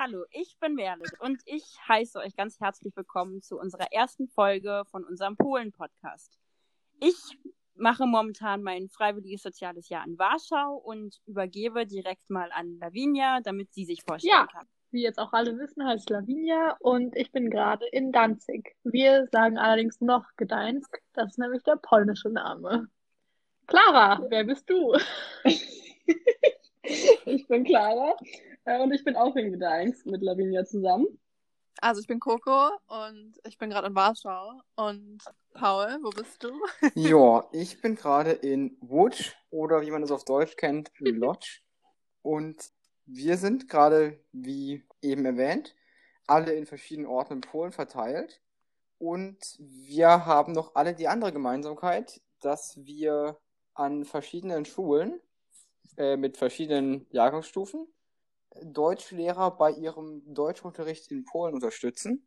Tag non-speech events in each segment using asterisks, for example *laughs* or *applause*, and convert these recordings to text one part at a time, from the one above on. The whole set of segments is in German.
Hallo, ich bin Merle und ich heiße euch ganz herzlich willkommen zu unserer ersten Folge von unserem Polen-Podcast. Ich mache momentan mein freiwilliges soziales Jahr in Warschau und übergebe direkt mal an Lavinia, damit sie sich vorstellen Ja. kann. Wie jetzt auch alle wissen, heiße ich Lavinia und ich bin gerade in Danzig. Wir sagen allerdings noch Gdańsk, das ist nämlich der polnische Name. Clara, wer bist du? *laughs* Ich bin Clara und ich bin auch in Gdańsk mit Lavinia zusammen. Also ich bin Coco und ich bin gerade in Warschau. Und Paul, wo bist du? *laughs* Ja, ich bin gerade in Łódź oder wie man es auf Deutsch kennt, Lodz. Und wir sind gerade, wie eben erwähnt, alle in verschiedenen Orten in Polen verteilt. Und wir haben noch alle die andere Gemeinsamkeit, dass wir an verschiedenen Schulen äh, mit verschiedenen Jahrgangsstufen Deutschlehrer bei ihrem Deutschunterricht in Polen unterstützen.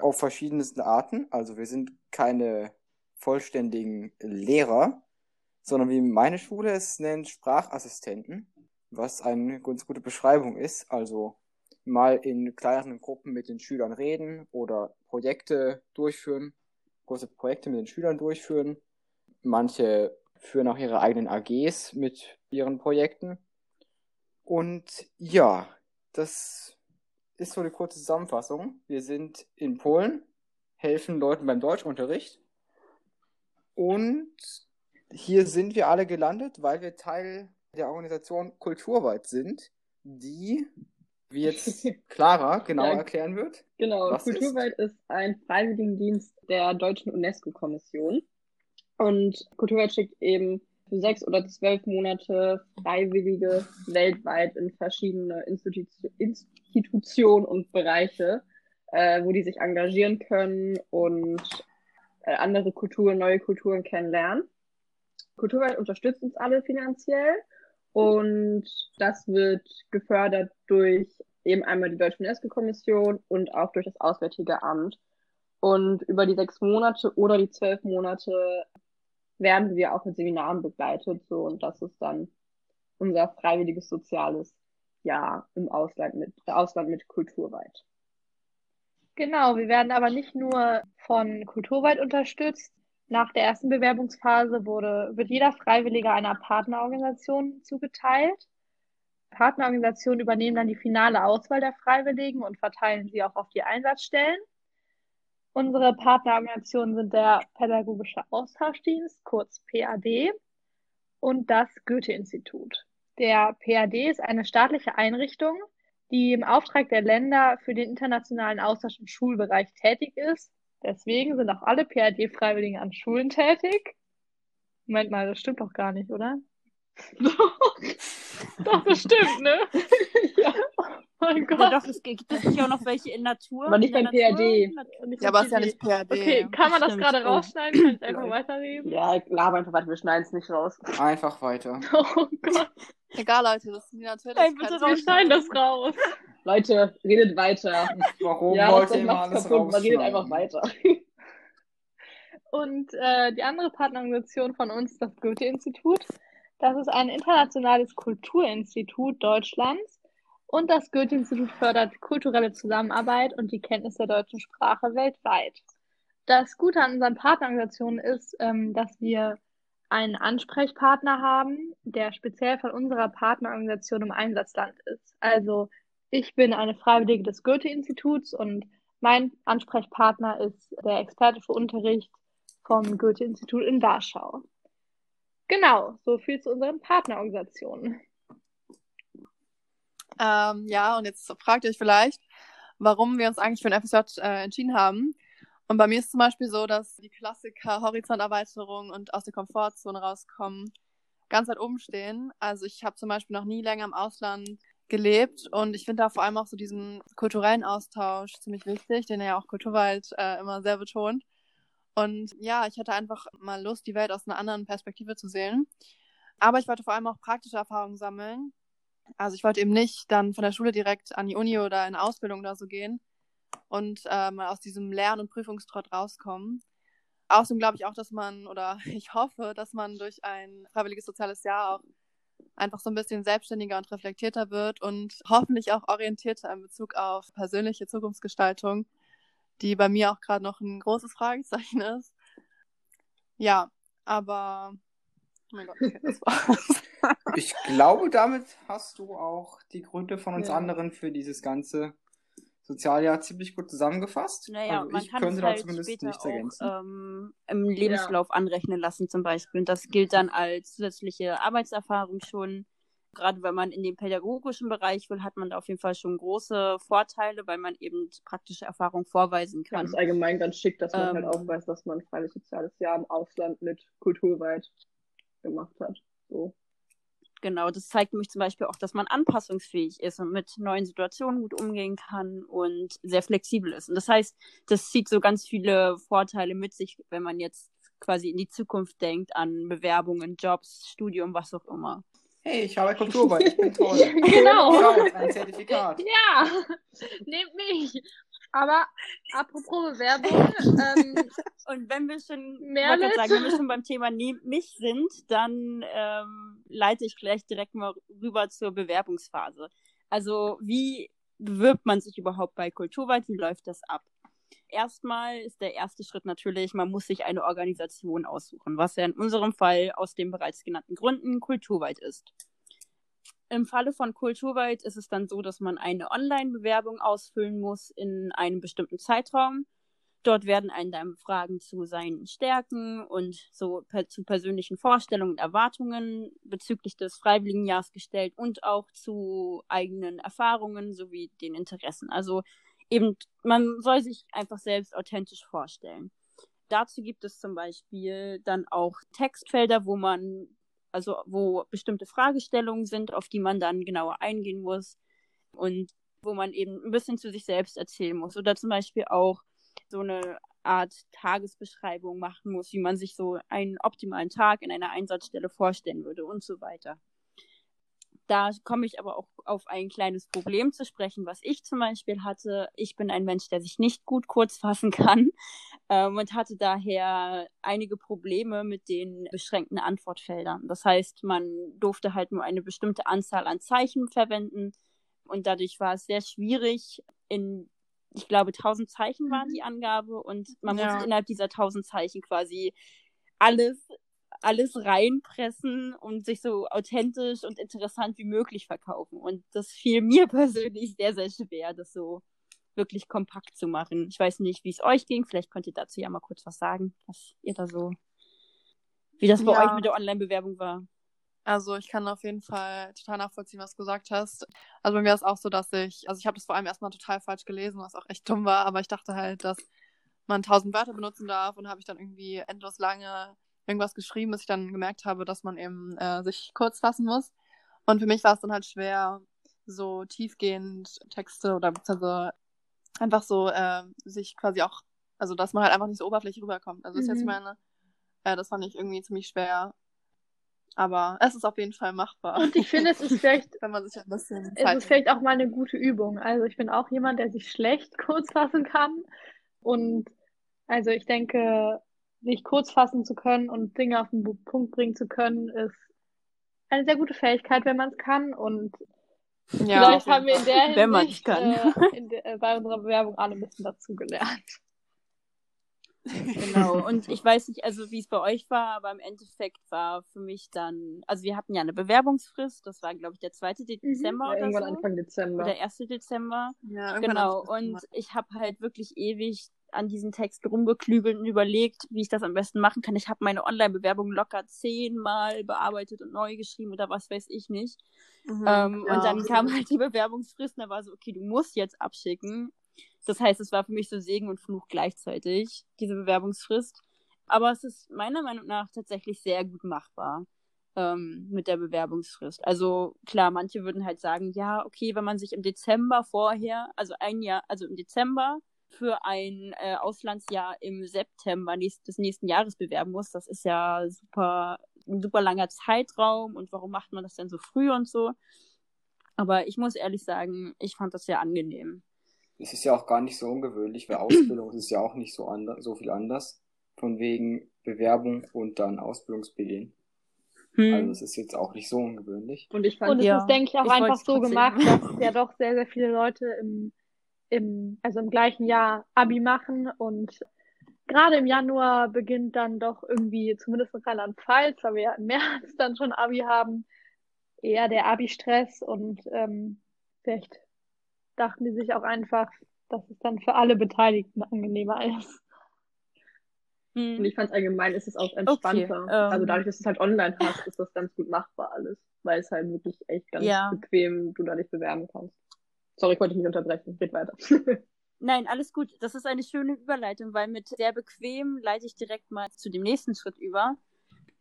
Auf verschiedensten Arten. Also wir sind keine vollständigen Lehrer, sondern wie meine Schule es nennt, Sprachassistenten, was eine ganz gute Beschreibung ist. Also mal in kleineren Gruppen mit den Schülern reden oder Projekte durchführen, große Projekte mit den Schülern durchführen. Manche führen auch ihre eigenen AGs mit ihren Projekten. Und ja, das ist so eine kurze Zusammenfassung. Wir sind in Polen, helfen Leuten beim Deutschunterricht. Und hier sind wir alle gelandet, weil wir Teil der Organisation Kulturweit sind, die, wie jetzt *laughs* Clara genauer Ja. erklären wird. Genau, Kulturweit ist? ein Freiwilligendienst der deutschen UNESCO-Kommission. Und Kulturweit schickt eben für sechs oder zwölf Monate Freiwillige weltweit in verschiedene Institu Institutionen und Bereiche, äh, wo die sich engagieren können und äh, andere Kulturen, neue Kulturen kennenlernen. Kulturweit unterstützt uns alle finanziell und das wird gefördert durch eben einmal die Deutsche UNESCO-Kommission und auch durch das Auswärtige Amt. Und über die sechs Monate oder die zwölf Monate werden wir auch mit Seminaren begleitet. So, und das ist dann unser freiwilliges soziales Jahr im Ausland mit, Ausland mit Kulturweit. Genau, wir werden aber nicht nur von Kulturweit unterstützt. Nach der ersten Bewerbungsphase wurde, wird jeder Freiwillige einer Partnerorganisation zugeteilt. Partnerorganisationen übernehmen dann die finale Auswahl der Freiwilligen und verteilen sie auch auf die Einsatzstellen. Unsere Partnerorganisationen sind der Pädagogische Austauschdienst, kurz PAD, und das Goethe-Institut. Der PAD ist eine staatliche Einrichtung, die im Auftrag der Länder für den internationalen Austausch im Schulbereich tätig ist. Deswegen sind auch alle PAD-Freiwilligen an Schulen tätig. Moment mal, das stimmt doch gar nicht, oder? *laughs* Doch, das stimmt, ne? *laughs* ja, Oh mein Ja, Gott. doch, es gibt es nicht auch noch welche in Natur. Aber nicht beim PAD. Natur? Nicht Ja, aber auf ist ja nicht PAD. Okay, kann man das Stimmt. gerade rausschneiden? Kann ich einfach weiterreden? ja laber einfach weiter, wir schneiden es nicht raus. Einfach weiter. *laughs* Oh Gott, Egal, Leute, das sind die natürlich. Ey, bitte wir schneiden das raus. Leute, redet weiter. Warum ja, wollt das ihr immer alles kaputt, man redet einfach weiter. Und äh, die andere Partnerorganisation von uns, das Goethe-Institut, das ist ein internationales Kulturinstitut Deutschlands. Und das Goethe-Institut fördert kulturelle Zusammenarbeit und die Kenntnis der deutschen Sprache weltweit. Das Gute an unseren Partnerorganisationen ist, ähm, dass wir einen Ansprechpartner haben, der speziell von unserer Partnerorganisation im Einsatzland ist. Also ich bin eine Freiwillige des Goethe-Instituts und mein Ansprechpartner ist der Experte für Unterricht vom Goethe-Institut in Warschau. Genau, so viel zu unseren Partnerorganisationen. Ähm, ja, und jetzt fragt ihr euch vielleicht, warum wir uns eigentlich für ein FSJ äh, entschieden haben. Und bei mir ist zum Beispiel so, dass die Klassiker Horizonterweiterung und aus der Komfortzone rauskommen ganz weit oben stehen. Also ich habe zum Beispiel noch nie länger im Ausland gelebt und ich finde da vor allem auch so diesen kulturellen Austausch ziemlich wichtig, den er ja auch Kulturwald äh, immer sehr betont. Und ja, ich hatte einfach mal Lust, die Welt aus einer anderen Perspektive zu sehen. Aber ich wollte vor allem auch praktische Erfahrungen sammeln. Also ich wollte eben nicht dann von der Schule direkt an die Uni oder in Ausbildung oder so gehen und äh, mal aus diesem Lern- und Prüfungstrott rauskommen. Außerdem glaube ich auch, dass man, oder *laughs* ich hoffe, dass man durch ein freiwilliges soziales Jahr auch einfach so ein bisschen selbstständiger und reflektierter wird und hoffentlich auch orientierter in Bezug auf persönliche Zukunftsgestaltung, die bei mir auch gerade noch ein großes Fragezeichen *laughs* ist. Ja, aber oh mein Gott, okay, das war's. *laughs* Ich glaube, damit hast du auch die Gründe von uns Ja. anderen für dieses ganze Sozialjahr ziemlich gut zusammengefasst. Naja, also man ich kann könnte es da halt zumindest später nichts auch ergänzen. ähm, im Lebenslauf anrechnen lassen zum Beispiel. Und das gilt dann als zusätzliche Arbeitserfahrung schon. Gerade wenn man in den pädagogischen Bereich will, hat man da auf jeden Fall schon große Vorteile, weil man eben praktische Erfahrung vorweisen kann. Ganz allgemein ganz schick, dass man halt Ähm. auch weiß, dass man ein freies soziales Jahr im Ausland mit kulturweit gemacht hat. So. Genau, das zeigt nämlich zum Beispiel auch, dass man anpassungsfähig ist und mit neuen Situationen gut umgehen kann und sehr flexibel ist. Und das heißt, das zieht so ganz viele Vorteile mit sich, wenn man jetzt quasi in die Zukunft denkt, an Bewerbungen, Jobs, Studium, was auch immer. Hey, ich habe Kulturarbeit, ich bin toll. *laughs* Genau. Schau, ein Zertifikat. Ja, *laughs* nehmt mich. Aber apropos Bewerbung, *laughs* ähm, Und wenn wir schon, Merle? sagen, wenn wir schon beim Thema mich sind, dann ähm, leite ich gleich direkt mal rüber zur Bewerbungsphase. Also wie bewirbt man sich überhaupt bei Kulturweit? Wie läuft das ab? Erstmal ist der erste Schritt natürlich, man muss sich eine Organisation aussuchen, was ja in unserem Fall aus den bereits genannten Gründen Kulturweit ist. Im Falle von Kulturweit ist es dann so, dass man eine Online-Bewerbung ausfüllen muss in einem bestimmten Zeitraum. Dort werden einem dann Fragen zu seinen Stärken und so per zu persönlichen Vorstellungen und Erwartungen bezüglich des Freiwilligenjahrs gestellt und auch zu eigenen Erfahrungen sowie den Interessen. Also eben, man soll sich einfach selbst authentisch vorstellen. Dazu gibt es zum Beispiel dann auch Textfelder, wo man, also wo bestimmte Fragestellungen sind, auf die man dann genauer eingehen muss und wo man eben ein bisschen zu sich selbst erzählen muss. Oder zum Beispiel auch so eine Art Tagesbeschreibung machen muss, wie man sich so einen optimalen Tag in einer Einsatzstelle vorstellen würde und so weiter. Da komme ich aber auch auf ein kleines Problem zu sprechen, was ich zum Beispiel hatte. Ich bin ein Mensch, der sich nicht gut kurz fassen kann *laughs* ähm, und hatte daher einige Probleme mit den beschränkten Antwortfeldern. Das heißt, man durfte halt nur eine bestimmte Anzahl an Zeichen verwenden und dadurch war es sehr schwierig, in ich glaube, 1000 Zeichen waren die Angabe und man Ja. musste innerhalb dieser 1000 Zeichen quasi alles, alles reinpressen und sich so authentisch und interessant wie möglich verkaufen. Und das fiel mir *laughs* persönlich sehr, sehr schwer, das so wirklich kompakt zu machen. Ich weiß nicht, wie es euch ging. Vielleicht könnt ihr dazu ja mal kurz was sagen, was ihr da so, wie das bei Ja. euch mit der Online-Bewerbung war. Also ich kann auf jeden Fall total nachvollziehen, was du gesagt hast. Also bei mir ist auch so, dass ich, also ich habe das vor allem erstmal total falsch gelesen, was auch echt dumm war, aber ich dachte halt, dass man tausend Wörter benutzen darf und habe ich dann irgendwie endlos lange irgendwas geschrieben, bis ich dann gemerkt habe, dass man eben äh, sich kurz fassen muss. Und für mich war es dann halt schwer, so tiefgehend Texte oder beziehungsweise einfach so äh, sich quasi auch, also dass man halt einfach nicht so oberflächlich rüberkommt. Also das ist jetzt Mhm. meine, äh, das fand ich irgendwie ziemlich schwer. Aber es ist auf jeden Fall machbar. und ich finde, es ist *laughs* vielleicht wenn man sich ein bisschen Es Zeit ist vielleicht auch mal eine gute Übung. Also ich bin auch jemand, der sich schlecht *laughs* kurz fassen kann. Und also ich denke, sich kurz fassen zu können und Dinge auf den Punkt bringen zu können, ist eine sehr gute Fähigkeit, wenn man es kann. Und ja, vielleicht haben wir in der Wenn man's Hinsicht kann. Äh, *laughs* in der, äh, bei unserer Bewerbung alle ein bisschen dazugelernt. Genau. Und ich weiß nicht, also wie es bei euch war, aber im Endeffekt war für mich dann, also wir hatten ja eine Bewerbungsfrist, das war, glaube ich, der 2. Dezember Ja, oder irgendwann so. Anfang Dezember. Oder 1. Dezember. Ja, irgendwann Genau. Und ich habe halt wirklich ewig an diesen Text rumgeklügelt und überlegt, wie ich das am besten machen kann. Ich habe meine Online-Bewerbung locker zehnmal bearbeitet und neu geschrieben oder was weiß ich nicht. Mhm. Ähm, ja. Und dann kam halt die Bewerbungsfrist und da war so, okay, du musst jetzt abschicken. Das heißt, es war für mich so Segen und Fluch gleichzeitig, diese Bewerbungsfrist. Aber es ist meiner Meinung nach tatsächlich sehr gut machbar ähm, mit der Bewerbungsfrist. Also klar, manche würden halt sagen, ja, okay, wenn man sich im Dezember vorher, also ein Jahr, also im Dezember für ein äh, Auslandsjahr im September nächst, des nächsten Jahres bewerben muss, das ist ja super, ein super langer Zeitraum und warum macht man das denn so früh und so? Aber ich muss ehrlich sagen, ich fand das sehr angenehm. Es ist ja auch gar nicht so ungewöhnlich, weil Ausbildung ist ja auch nicht so, ander, so viel anders. Von wegen Bewerbung und dann Ausbildungsbeginn. Hm. Also es ist jetzt auch nicht so ungewöhnlich. Und ich fand, Und es Ja. ist, denke ich, auch Ich einfach so trotzdem. gemacht, dass ja doch sehr, sehr viele Leute im, im, also im gleichen Jahr Abi machen und gerade im Januar beginnt dann doch irgendwie, zumindest in Rheinland-Pfalz, weil wir ja im März dann schon Abi haben, eher der Abi-Stress und ähm, vielleicht dachten die sich auch einfach, dass es dann für alle Beteiligten angenehmer ist. Hm. und ich fand allgemein ist es auch entspannter. ähm, Also dadurch, dass du es halt online hast, ist das ganz gut machbar alles. Weil es halt wirklich echt ganz Ja. bequem du da dich bewerben kannst. Sorry, ich wollte dich nicht unterbrechen. Red weiter. *laughs* Nein, alles gut. Das ist eine schöne Überleitung, weil mit sehr bequem leite ich direkt mal zu dem nächsten Schritt über.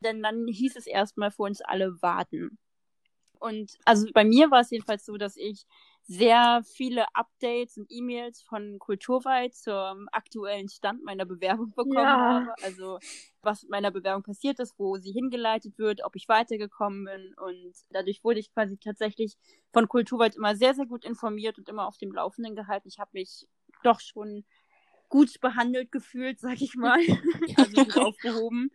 Denn dann hieß es erstmal für uns alle warten. Und also bei mir war es jedenfalls so, dass ich sehr viele Updates und E-Mails von Kulturweit zum aktuellen Stand meiner Bewerbung bekommen Ja. habe. Also was mit meiner Bewerbung passiert ist, wo sie hingeleitet wird, ob ich weitergekommen bin. Und dadurch wurde ich quasi tatsächlich von Kulturweit immer sehr, sehr gut informiert und immer auf dem Laufenden gehalten. Ich habe mich doch schon gut behandelt gefühlt, sag ich mal. *laughs* also gut aufgehoben.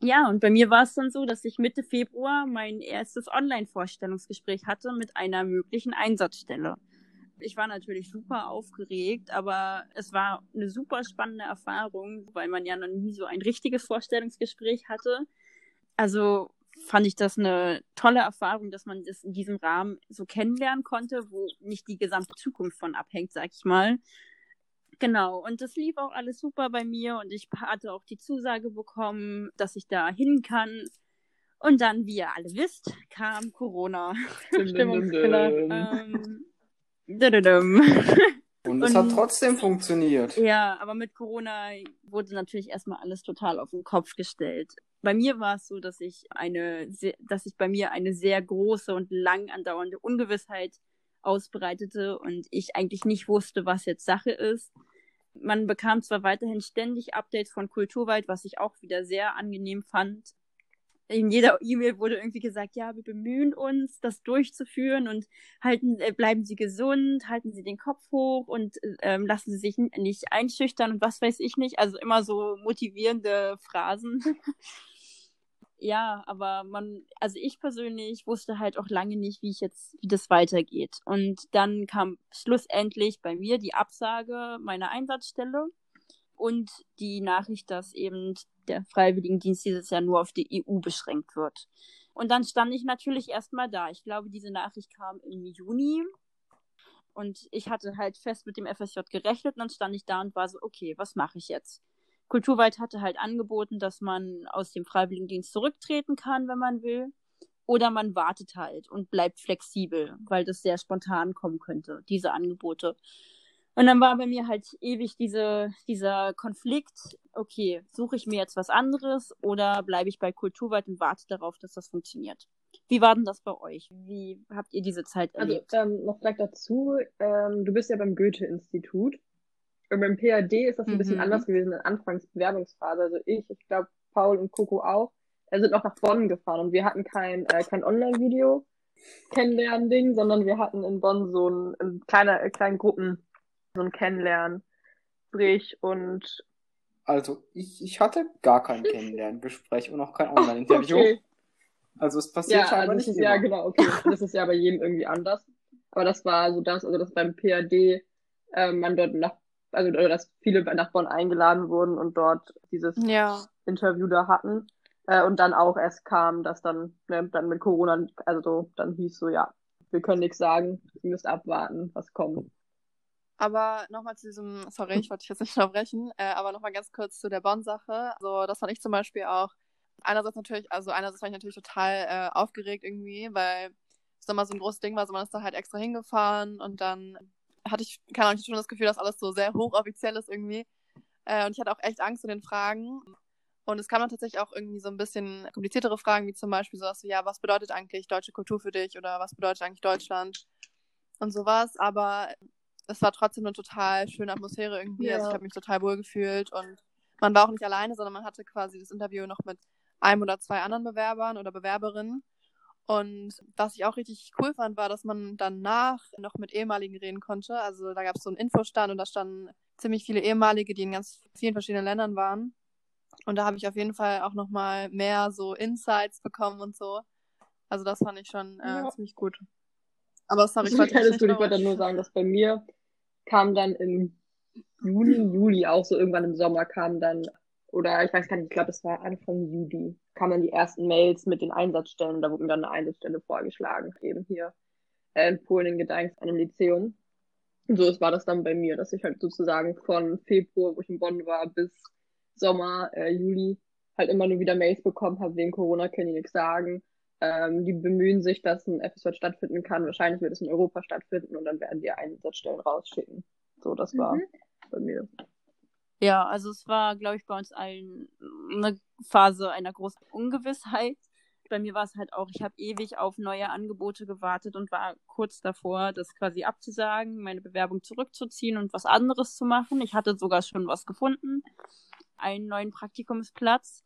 Ja, und bei mir war es dann so, dass ich Mitte Februar mein erstes Online-Vorstellungsgespräch hatte mit einer möglichen Einsatzstelle. Ich war natürlich super aufgeregt, aber es war eine super spannende Erfahrung, weil man ja noch nie so ein richtiges Vorstellungsgespräch hatte. Also fand ich das eine tolle Erfahrung, dass man das in diesem Rahmen so kennenlernen konnte, wo nicht die gesamte Zukunft von abhängt, sag ich mal. Genau, und das lief auch alles super bei mir und ich hatte auch die Zusage bekommen, dass ich da hin kann. Und dann, wie ihr alle wisst, kam Corona. *laughs* Stimmungskiller. ähm. *laughs* Und es Und- hat trotzdem funktioniert. Ja, aber mit Corona wurde natürlich erstmal alles total auf den Kopf gestellt. Bei mir war es so, dass ich eine, dass sich bei mir eine sehr große und lang andauernde Ungewissheit ausbreitete und ich eigentlich nicht wusste, was jetzt Sache ist. Man bekam zwar weiterhin ständig Updates von Kulturweit, was ich auch wieder sehr angenehm fand. In jeder E-Mail wurde irgendwie gesagt, ja, wir bemühen uns, das durchzuführen und halten, äh, bleiben Sie gesund, halten Sie den Kopf hoch und ähm, lassen Sie sich nicht einschüchtern und was weiß ich nicht. Also immer so motivierende Phrasen. *laughs* ja, aber man, also ich persönlich wusste halt auch lange nicht, wie ich jetzt, wie das weitergeht. Und dann kam schlussendlich bei mir die Absage meiner Einsatzstelle und die Nachricht, dass eben der Freiwilligendienst dieses Jahr nur auf die EU beschränkt wird. Und dann stand ich natürlich erstmal da. Ich glaube, diese Nachricht kam im Juni. Und ich hatte halt fest mit dem FSJ gerechnet und dann stand ich da und war so, okay, was mache ich jetzt? Kulturweit hatte halt angeboten, dass man aus dem Freiwilligendienst zurücktreten kann, wenn man will. Oder man wartet halt und bleibt flexibel, weil das sehr spontan kommen könnte, diese Angebote. Und dann war bei mir halt ewig diese, dieser Konflikt, okay, suche ich mir jetzt was anderes oder bleibe ich bei Kulturweit und warte darauf, dass das funktioniert? Wie war denn das bei euch? Wie habt ihr diese Zeit Also erlebt? ähm, noch vielleicht dazu, ähm, du bist ja beim Goethe-Institut. Und beim PAD ist das ein bisschen Mhm. anders gewesen in Anfangs Bewerbungsphase. Also ich, ich glaube Paul und Coco auch, äh, sind noch nach Bonn gefahren und wir hatten kein, äh, kein Online-Video Kennenlernen-Ding, sondern wir hatten in Bonn so ein, in kleiner, äh, kleinen Gruppen so ein Kennenlerngespräch und Also ich, ich hatte gar kein *laughs* Kennenlerngespräch und auch kein Online-Interview. okay. Also es passiert Ja, scheinbar also das nicht ist, ja, immer. genau, okay. *laughs* Das ist ja bei jedem irgendwie anders. Aber das war so das, also dass beim PAD ähm, man dort nach, also oder dass viele nach Bonn eingeladen wurden und dort dieses Ja. Interview da hatten. Äh, und dann auch erst kam, dass dann, ne, dann mit Corona, also so, dann hieß so, ja, wir können nichts sagen, ihr müsst abwarten, was kommt. Aber nochmal zu diesem, sorry, ich wollte dich jetzt nicht unterbrechen, äh, aber nochmal ganz kurz zu der Bonn-Sache. Also das fand ich zum Beispiel auch einerseits natürlich, also einerseits war ich natürlich total äh, aufgeregt irgendwie, weil es dann mal so ein großes Ding war, so man ist da halt extra hingefahren und dann hatte ich, keine Ahnung, ich schon das Gefühl, dass alles so sehr hochoffiziell ist irgendwie. Äh, und ich hatte auch echt Angst vor den Fragen. Und es kamen dann tatsächlich auch irgendwie so ein bisschen kompliziertere Fragen, wie zum Beispiel sowas wie, ja, was bedeutet eigentlich deutsche Kultur für dich oder was bedeutet eigentlich Deutschland und sowas. Aber es war trotzdem eine total schöne Atmosphäre irgendwie. Also Ja. ich habe mich total wohl gefühlt und man war auch nicht alleine, sondern man hatte quasi das Interview noch mit einem oder zwei anderen Bewerbern oder Bewerberinnen. Und was ich auch richtig cool fand, war, dass man danach noch mit ehemaligen reden konnte. Also da gab es so einen Infostand und da standen ziemlich viele ehemalige, die in ganz vielen verschiedenen Ländern waren. Und da habe ich auf jeden Fall auch nochmal mehr so Insights bekommen und so. Also das fand ich schon äh, ja. ziemlich gut. Aber sorry, ich wollte nicht Ich wollte nur sagen, dass bei mir kam dann im Juni, Juli auch so irgendwann im Sommer kam dann, oder ich weiß gar nicht, ich glaube, es war Anfang Juli, kamen dann die ersten Mails mit den Einsatzstellen und da wurde mir dann eine Einsatzstelle vorgeschlagen, eben hier äh, in Polen in Gdańsk an einem Lyzeum. Und so war das dann bei mir, dass ich halt sozusagen von Februar, wo ich in Bonn war, bis Sommer, äh, Juli halt immer nur wieder Mails bekommen habe, wegen Corona können die nichts sagen. Ähm, die bemühen sich, dass ein FSJ stattfinden kann. Wahrscheinlich wird es in Europa stattfinden und dann werden die Einsatzstellen rausschicken. So, das war mhm. bei mir. Ja, also es war, glaube ich, bei uns allen eine Phase einer großen Ungewissheit. Bei mir war es halt auch, ich habe ewig auf neue Angebote gewartet und war kurz davor, das quasi abzusagen, meine Bewerbung zurückzuziehen und was anderes zu machen. Ich hatte sogar schon was gefunden, einen neuen Praktikumsplatz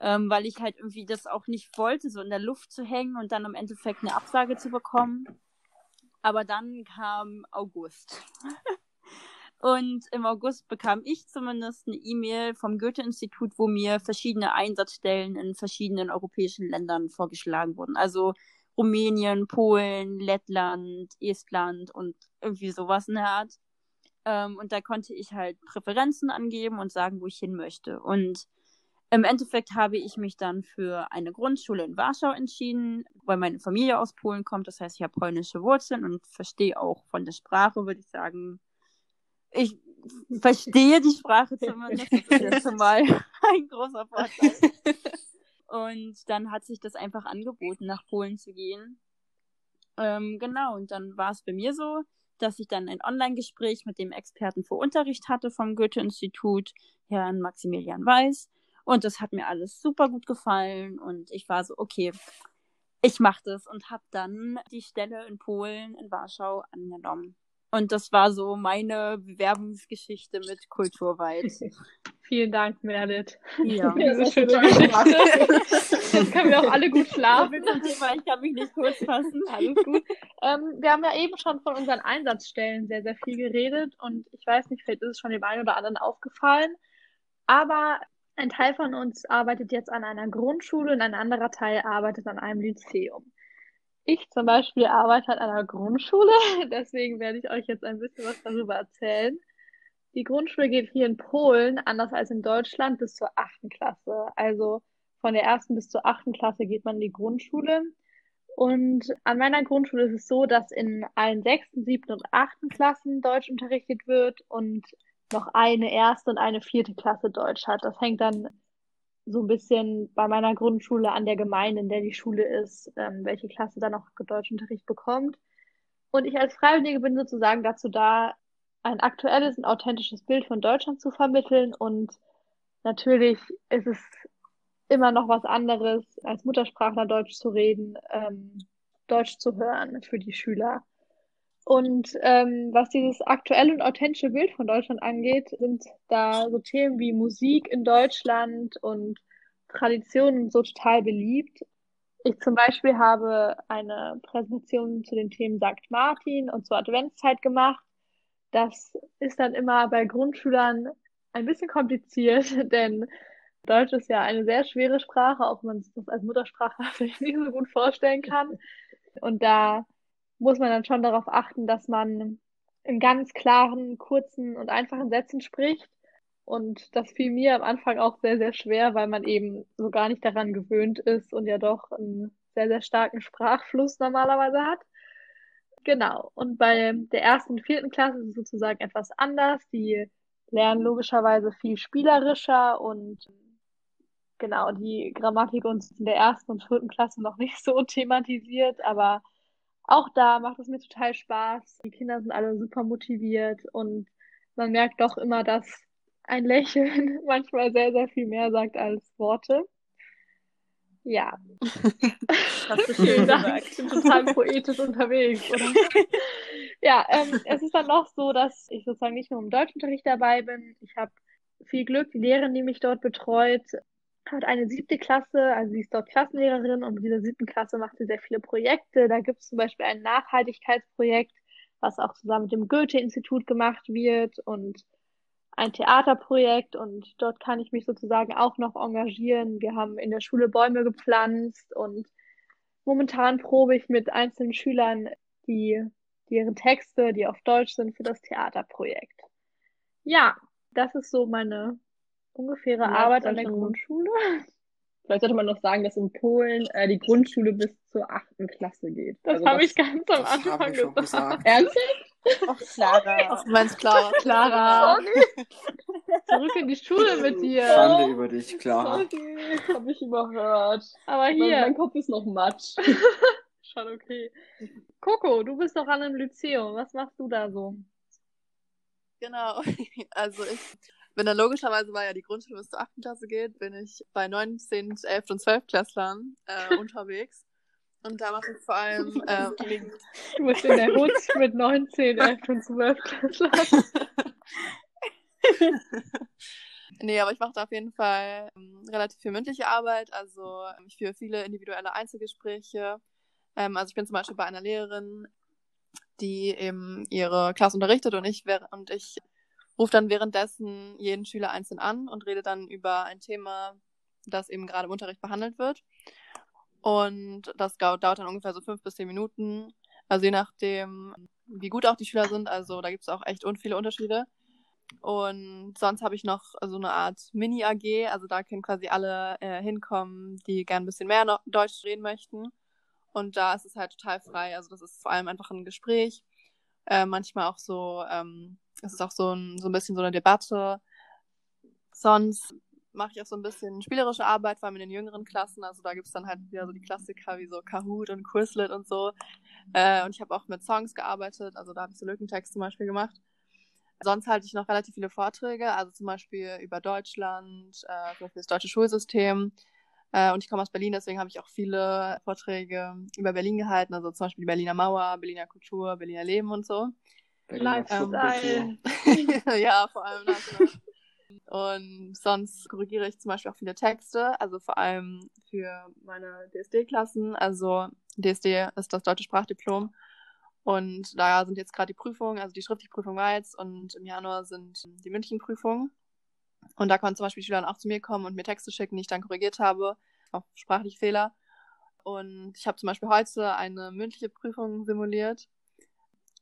ähm, weil ich halt irgendwie das auch nicht wollte, so in der Luft zu hängen und dann im Endeffekt eine Absage zu bekommen. Aber dann kam August. *laughs* und im August bekam ich zumindest eine E-Mail vom Goethe-Institut, wo mir verschiedene Einsatzstellen in verschiedenen europäischen Ländern vorgeschlagen wurden. Also Rumänien, Polen, Lettland, Estland und irgendwie sowas in der Art. Ähm, und da konnte ich halt Präferenzen angeben und sagen, wo ich hin möchte. Und im Endeffekt habe ich mich dann für eine Grundschule in Warschau entschieden, weil meine Familie aus Polen kommt. Das heißt, ich habe polnische Wurzeln und verstehe auch von der Sprache, würde ich sagen. Ich verstehe die Sprache *laughs* zumindest. Das ist schon mal *laughs* ein großer Vorteil. Und dann hat sich das einfach angeboten, nach Polen zu gehen. Ähm, genau, und dann war es bei mir so, dass ich dann ein Online-Gespräch mit dem Experten für Unterricht hatte vom Goethe-Institut, Herrn Maximilian Weiß. Und das hat mir alles super gut gefallen und ich war so, okay, ich mache das und habe dann die Stelle in Polen, in Warschau angenommen. Und das war so meine Bewerbungsgeschichte mit Kulturweit. *laughs* Vielen Dank, Meredith. Ja. Diese schöne Geschichte. Jetzt können wir auch alle gut *laughs* schlafen. Ich kann mich nicht kurz fassen. Alles gut. Ähm, wir haben ja eben schon von unseren Einsatzstellen sehr, sehr viel geredet und ich weiß nicht, vielleicht ist es schon dem einen oder anderen aufgefallen. Aber ein Teil von uns arbeitet jetzt an einer Grundschule und ein anderer Teil arbeitet an einem Lyzeum. Ich zum Beispiel arbeite an einer Grundschule, *laughs* deswegen werde ich euch jetzt ein bisschen was darüber erzählen. Die Grundschule geht hier in Polen, anders als in Deutschland, bis zur achten Klasse. Also von der ersten bis zur achten Klasse geht man in die Grundschule. Und an meiner Grundschule ist es so, dass in allen sechsten, siebten und achten Klassen Deutsch unterrichtet wird und noch eine erste und eine vierte Klasse Deutsch hat. Das hängt dann so ein bisschen bei meiner Grundschule an der Gemeinde, in der die Schule ist, ähm, welche Klasse dann noch Deutschunterricht bekommt. Und ich als Freiwillige bin sozusagen dazu da, ein aktuelles und authentisches Bild von Deutschland zu vermitteln. Und natürlich ist es immer noch was anderes, als Muttersprachler Deutsch zu reden, ähm, Deutsch zu hören für die Schüler. Und ähm, was dieses aktuelle und authentische Bild von Deutschland angeht, sind da so Themen wie Musik in Deutschland und Traditionen so total beliebt. Ich zum Beispiel habe eine Präsentation zu den Themen St. Martin und zur Adventszeit gemacht. Das ist dann immer bei Grundschülern ein bisschen kompliziert, *laughs* denn Deutsch ist ja eine sehr schwere Sprache, auch wenn man das als Muttersprache *laughs* nicht so gut vorstellen kann. Und da muss man dann schon darauf achten, dass man in ganz klaren, kurzen und einfachen Sätzen spricht. Und das fiel mir am Anfang auch sehr, sehr schwer, weil man eben so gar nicht daran gewöhnt ist und ja doch einen sehr, sehr starken Sprachfluss normalerweise hat. Genau. Und bei der ersten und vierten Klasse ist es sozusagen etwas anders. Die lernen logischerweise viel spielerischer und genau, die Grammatik uns in der ersten und vierten Klasse noch nicht so *laughs* thematisiert, aber auch da macht es mir total Spaß. Die Kinder sind alle super motiviert und man merkt doch immer, dass ein Lächeln *laughs* manchmal sehr, sehr viel mehr sagt als Worte. Ja. *laughs* Hast du *laughs* schön gesagt. Ich bin total poetisch unterwegs, oder? ja, ähm, es ist dann noch so, dass ich sozusagen nicht nur im Deutschunterricht dabei bin. Ich habe viel Glück, die Lehrerin, die mich dort betreut, hat eine siebte Klasse, also sie ist dort Klassenlehrerin und mit dieser siebten Klasse macht sie sehr viele Projekte. Da gibt es zum Beispiel ein Nachhaltigkeitsprojekt, was auch zusammen mit dem Goethe-Institut gemacht wird und ein Theaterprojekt und dort kann ich mich sozusagen auch noch engagieren. Wir haben in der Schule Bäume gepflanzt und momentan probe ich mit einzelnen Schülern die, deren Texte, die auf Deutsch sind, für das Theaterprojekt. Ja, das ist so meine ungefähre Ja, Arbeit an der schon- Grundschule. *laughs* Vielleicht sollte man noch sagen, dass in Polen äh, die Grundschule bis zur achten Klasse geht. Das Also habe ich ganz am Anfang gesagt. gesagt. Ernsthaft? Och, Clara. *laughs* Ach, du meinst Clara. Clara, *laughs* zurück in die Schule mit dir. Schande über dich, Clara. Sorry, habe ich überhört. Aber Mein, hier, mein Kopf ist noch matsch. schon okay. Coco, du bist doch an einem Lyzeum. Was machst du da so? Genau. Also ich bin dann logischerweise, weil ja die Grundschule bis zur 8. Klasse geht, bin ich bei 9., 10., 11. und 12. Klässlern äh, *laughs* unterwegs. Und da mache ich vor allem *laughs* ähm, Du bist in der Hut mit 19, 11 und 12 Klässlern. *laughs* Nee, aber ich mache da auf jeden Fall ähm, relativ viel mündliche Arbeit. Also ähm, ich führe viele individuelle Einzelgespräche. Ähm, also ich bin zum Beispiel bei einer Lehrerin, die eben ihre Klasse unterrichtet und ich wäre und ich rufe dann währenddessen jeden Schüler einzeln an und rede dann über ein Thema, das eben gerade im Unterricht behandelt wird. Und das dauert dann ungefähr so fünf bis zehn Minuten. Also je nachdem, wie gut auch die Schüler sind. Also da gibt es auch echt un viele Unterschiede. Und sonst habe ich noch so eine Art Mini-AG. Also da können quasi alle äh, hinkommen, die gern ein bisschen mehr no Deutsch reden möchten. Und da ist es halt total frei. Also das ist vor allem einfach ein Gespräch. Äh, manchmal auch so, ähm, es ist auch so ein, so ein bisschen so eine Debatte. Sonst mache ich auch so ein bisschen spielerische Arbeit, vor allem in den jüngeren Klassen. Also da gibt's dann halt wieder so die Klassiker wie so Kahoot und Quizlet und so. Äh, und ich habe auch mit Songs gearbeitet. Also da habe ich so Lückentext zum Beispiel gemacht. Sonst halte ich noch relativ viele Vorträge, also zum Beispiel über Deutschland, äh, Beispiel das deutsche Schulsystem. Äh, und ich komme aus Berlin, deswegen habe ich auch viele Vorträge über Berlin gehalten, also zum Beispiel die Berliner Mauer, Berliner Kultur, Berliner Leben und so. Lifestyle. *laughs* Ja, vor allem das. Genau. Und sonst korrigiere ich zum Beispiel auch viele Texte, also vor allem für meine DSD-Klassen. Also DSD ist das deutsche Sprachdiplom. Und da sind jetzt gerade die Prüfungen, also die schriftliche Prüfung war jetzt und im Januar sind die mündlichen Prüfungen. Und da konnten zum Beispiel Schüler dann auch zu mir kommen und mir Texte schicken, die ich dann korrigiert habe, auf sprachliche Fehler. Und ich habe zum Beispiel heute eine mündliche Prüfung simuliert.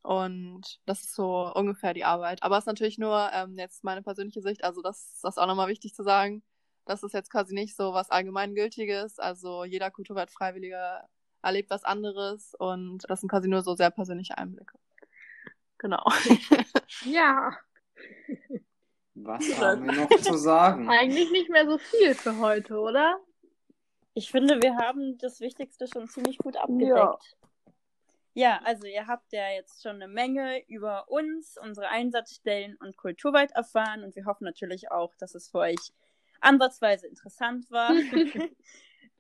Und das ist so ungefähr die Arbeit. Aber es ist natürlich nur ähm, jetzt meine persönliche Sicht. Also das, das ist auch nochmal wichtig zu sagen. Das ist jetzt quasi nicht so was Allgemeingültiges. Also jeder Kulturwertfreiwillige erlebt was anderes. Und das sind quasi nur so sehr persönliche Einblicke. Genau. *laughs* Ja, Was haben wir noch zu sagen? *laughs* eigentlich nicht mehr so viel für heute, oder? Ich finde, wir haben das Wichtigste schon ziemlich gut abgedeckt. Ja. Ja, also ihr habt ja jetzt schon eine Menge über uns, unsere Einsatzstellen und Kulturweit erfahren und wir hoffen natürlich auch, dass es für euch ansatzweise interessant war. *laughs*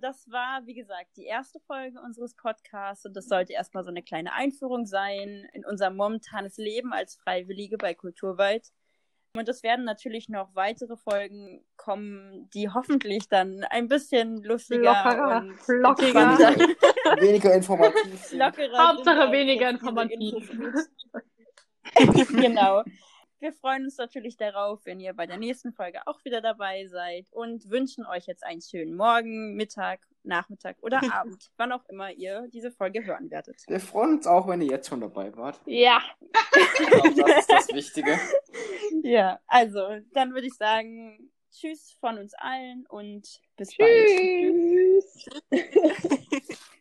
das war, wie gesagt, die erste Folge unseres Podcasts und das sollte erstmal so eine kleine Einführung sein in unser momentanes Leben als Freiwillige bei Kulturweit. Und es werden natürlich noch weitere Folgen kommen, die hoffentlich dann ein bisschen lustiger Lockerer, und entspannter *laughs* Weniger informativ. *laughs* sind. lockerer Hauptsache weniger informativ. *laughs* Genau. Wir freuen uns natürlich darauf, wenn ihr bei der nächsten Folge auch wieder dabei seid und wünschen euch jetzt einen schönen Morgen, Mittag, Nachmittag oder *laughs* Abend, wann auch immer ihr diese Folge hören werdet. Wir freuen uns auch, wenn ihr jetzt schon dabei wart. Ja, Ich glaube, das ist das Wichtige. *laughs* Ja, also dann würde ich sagen, tschüss von uns allen und bis bald. tschüss. *laughs*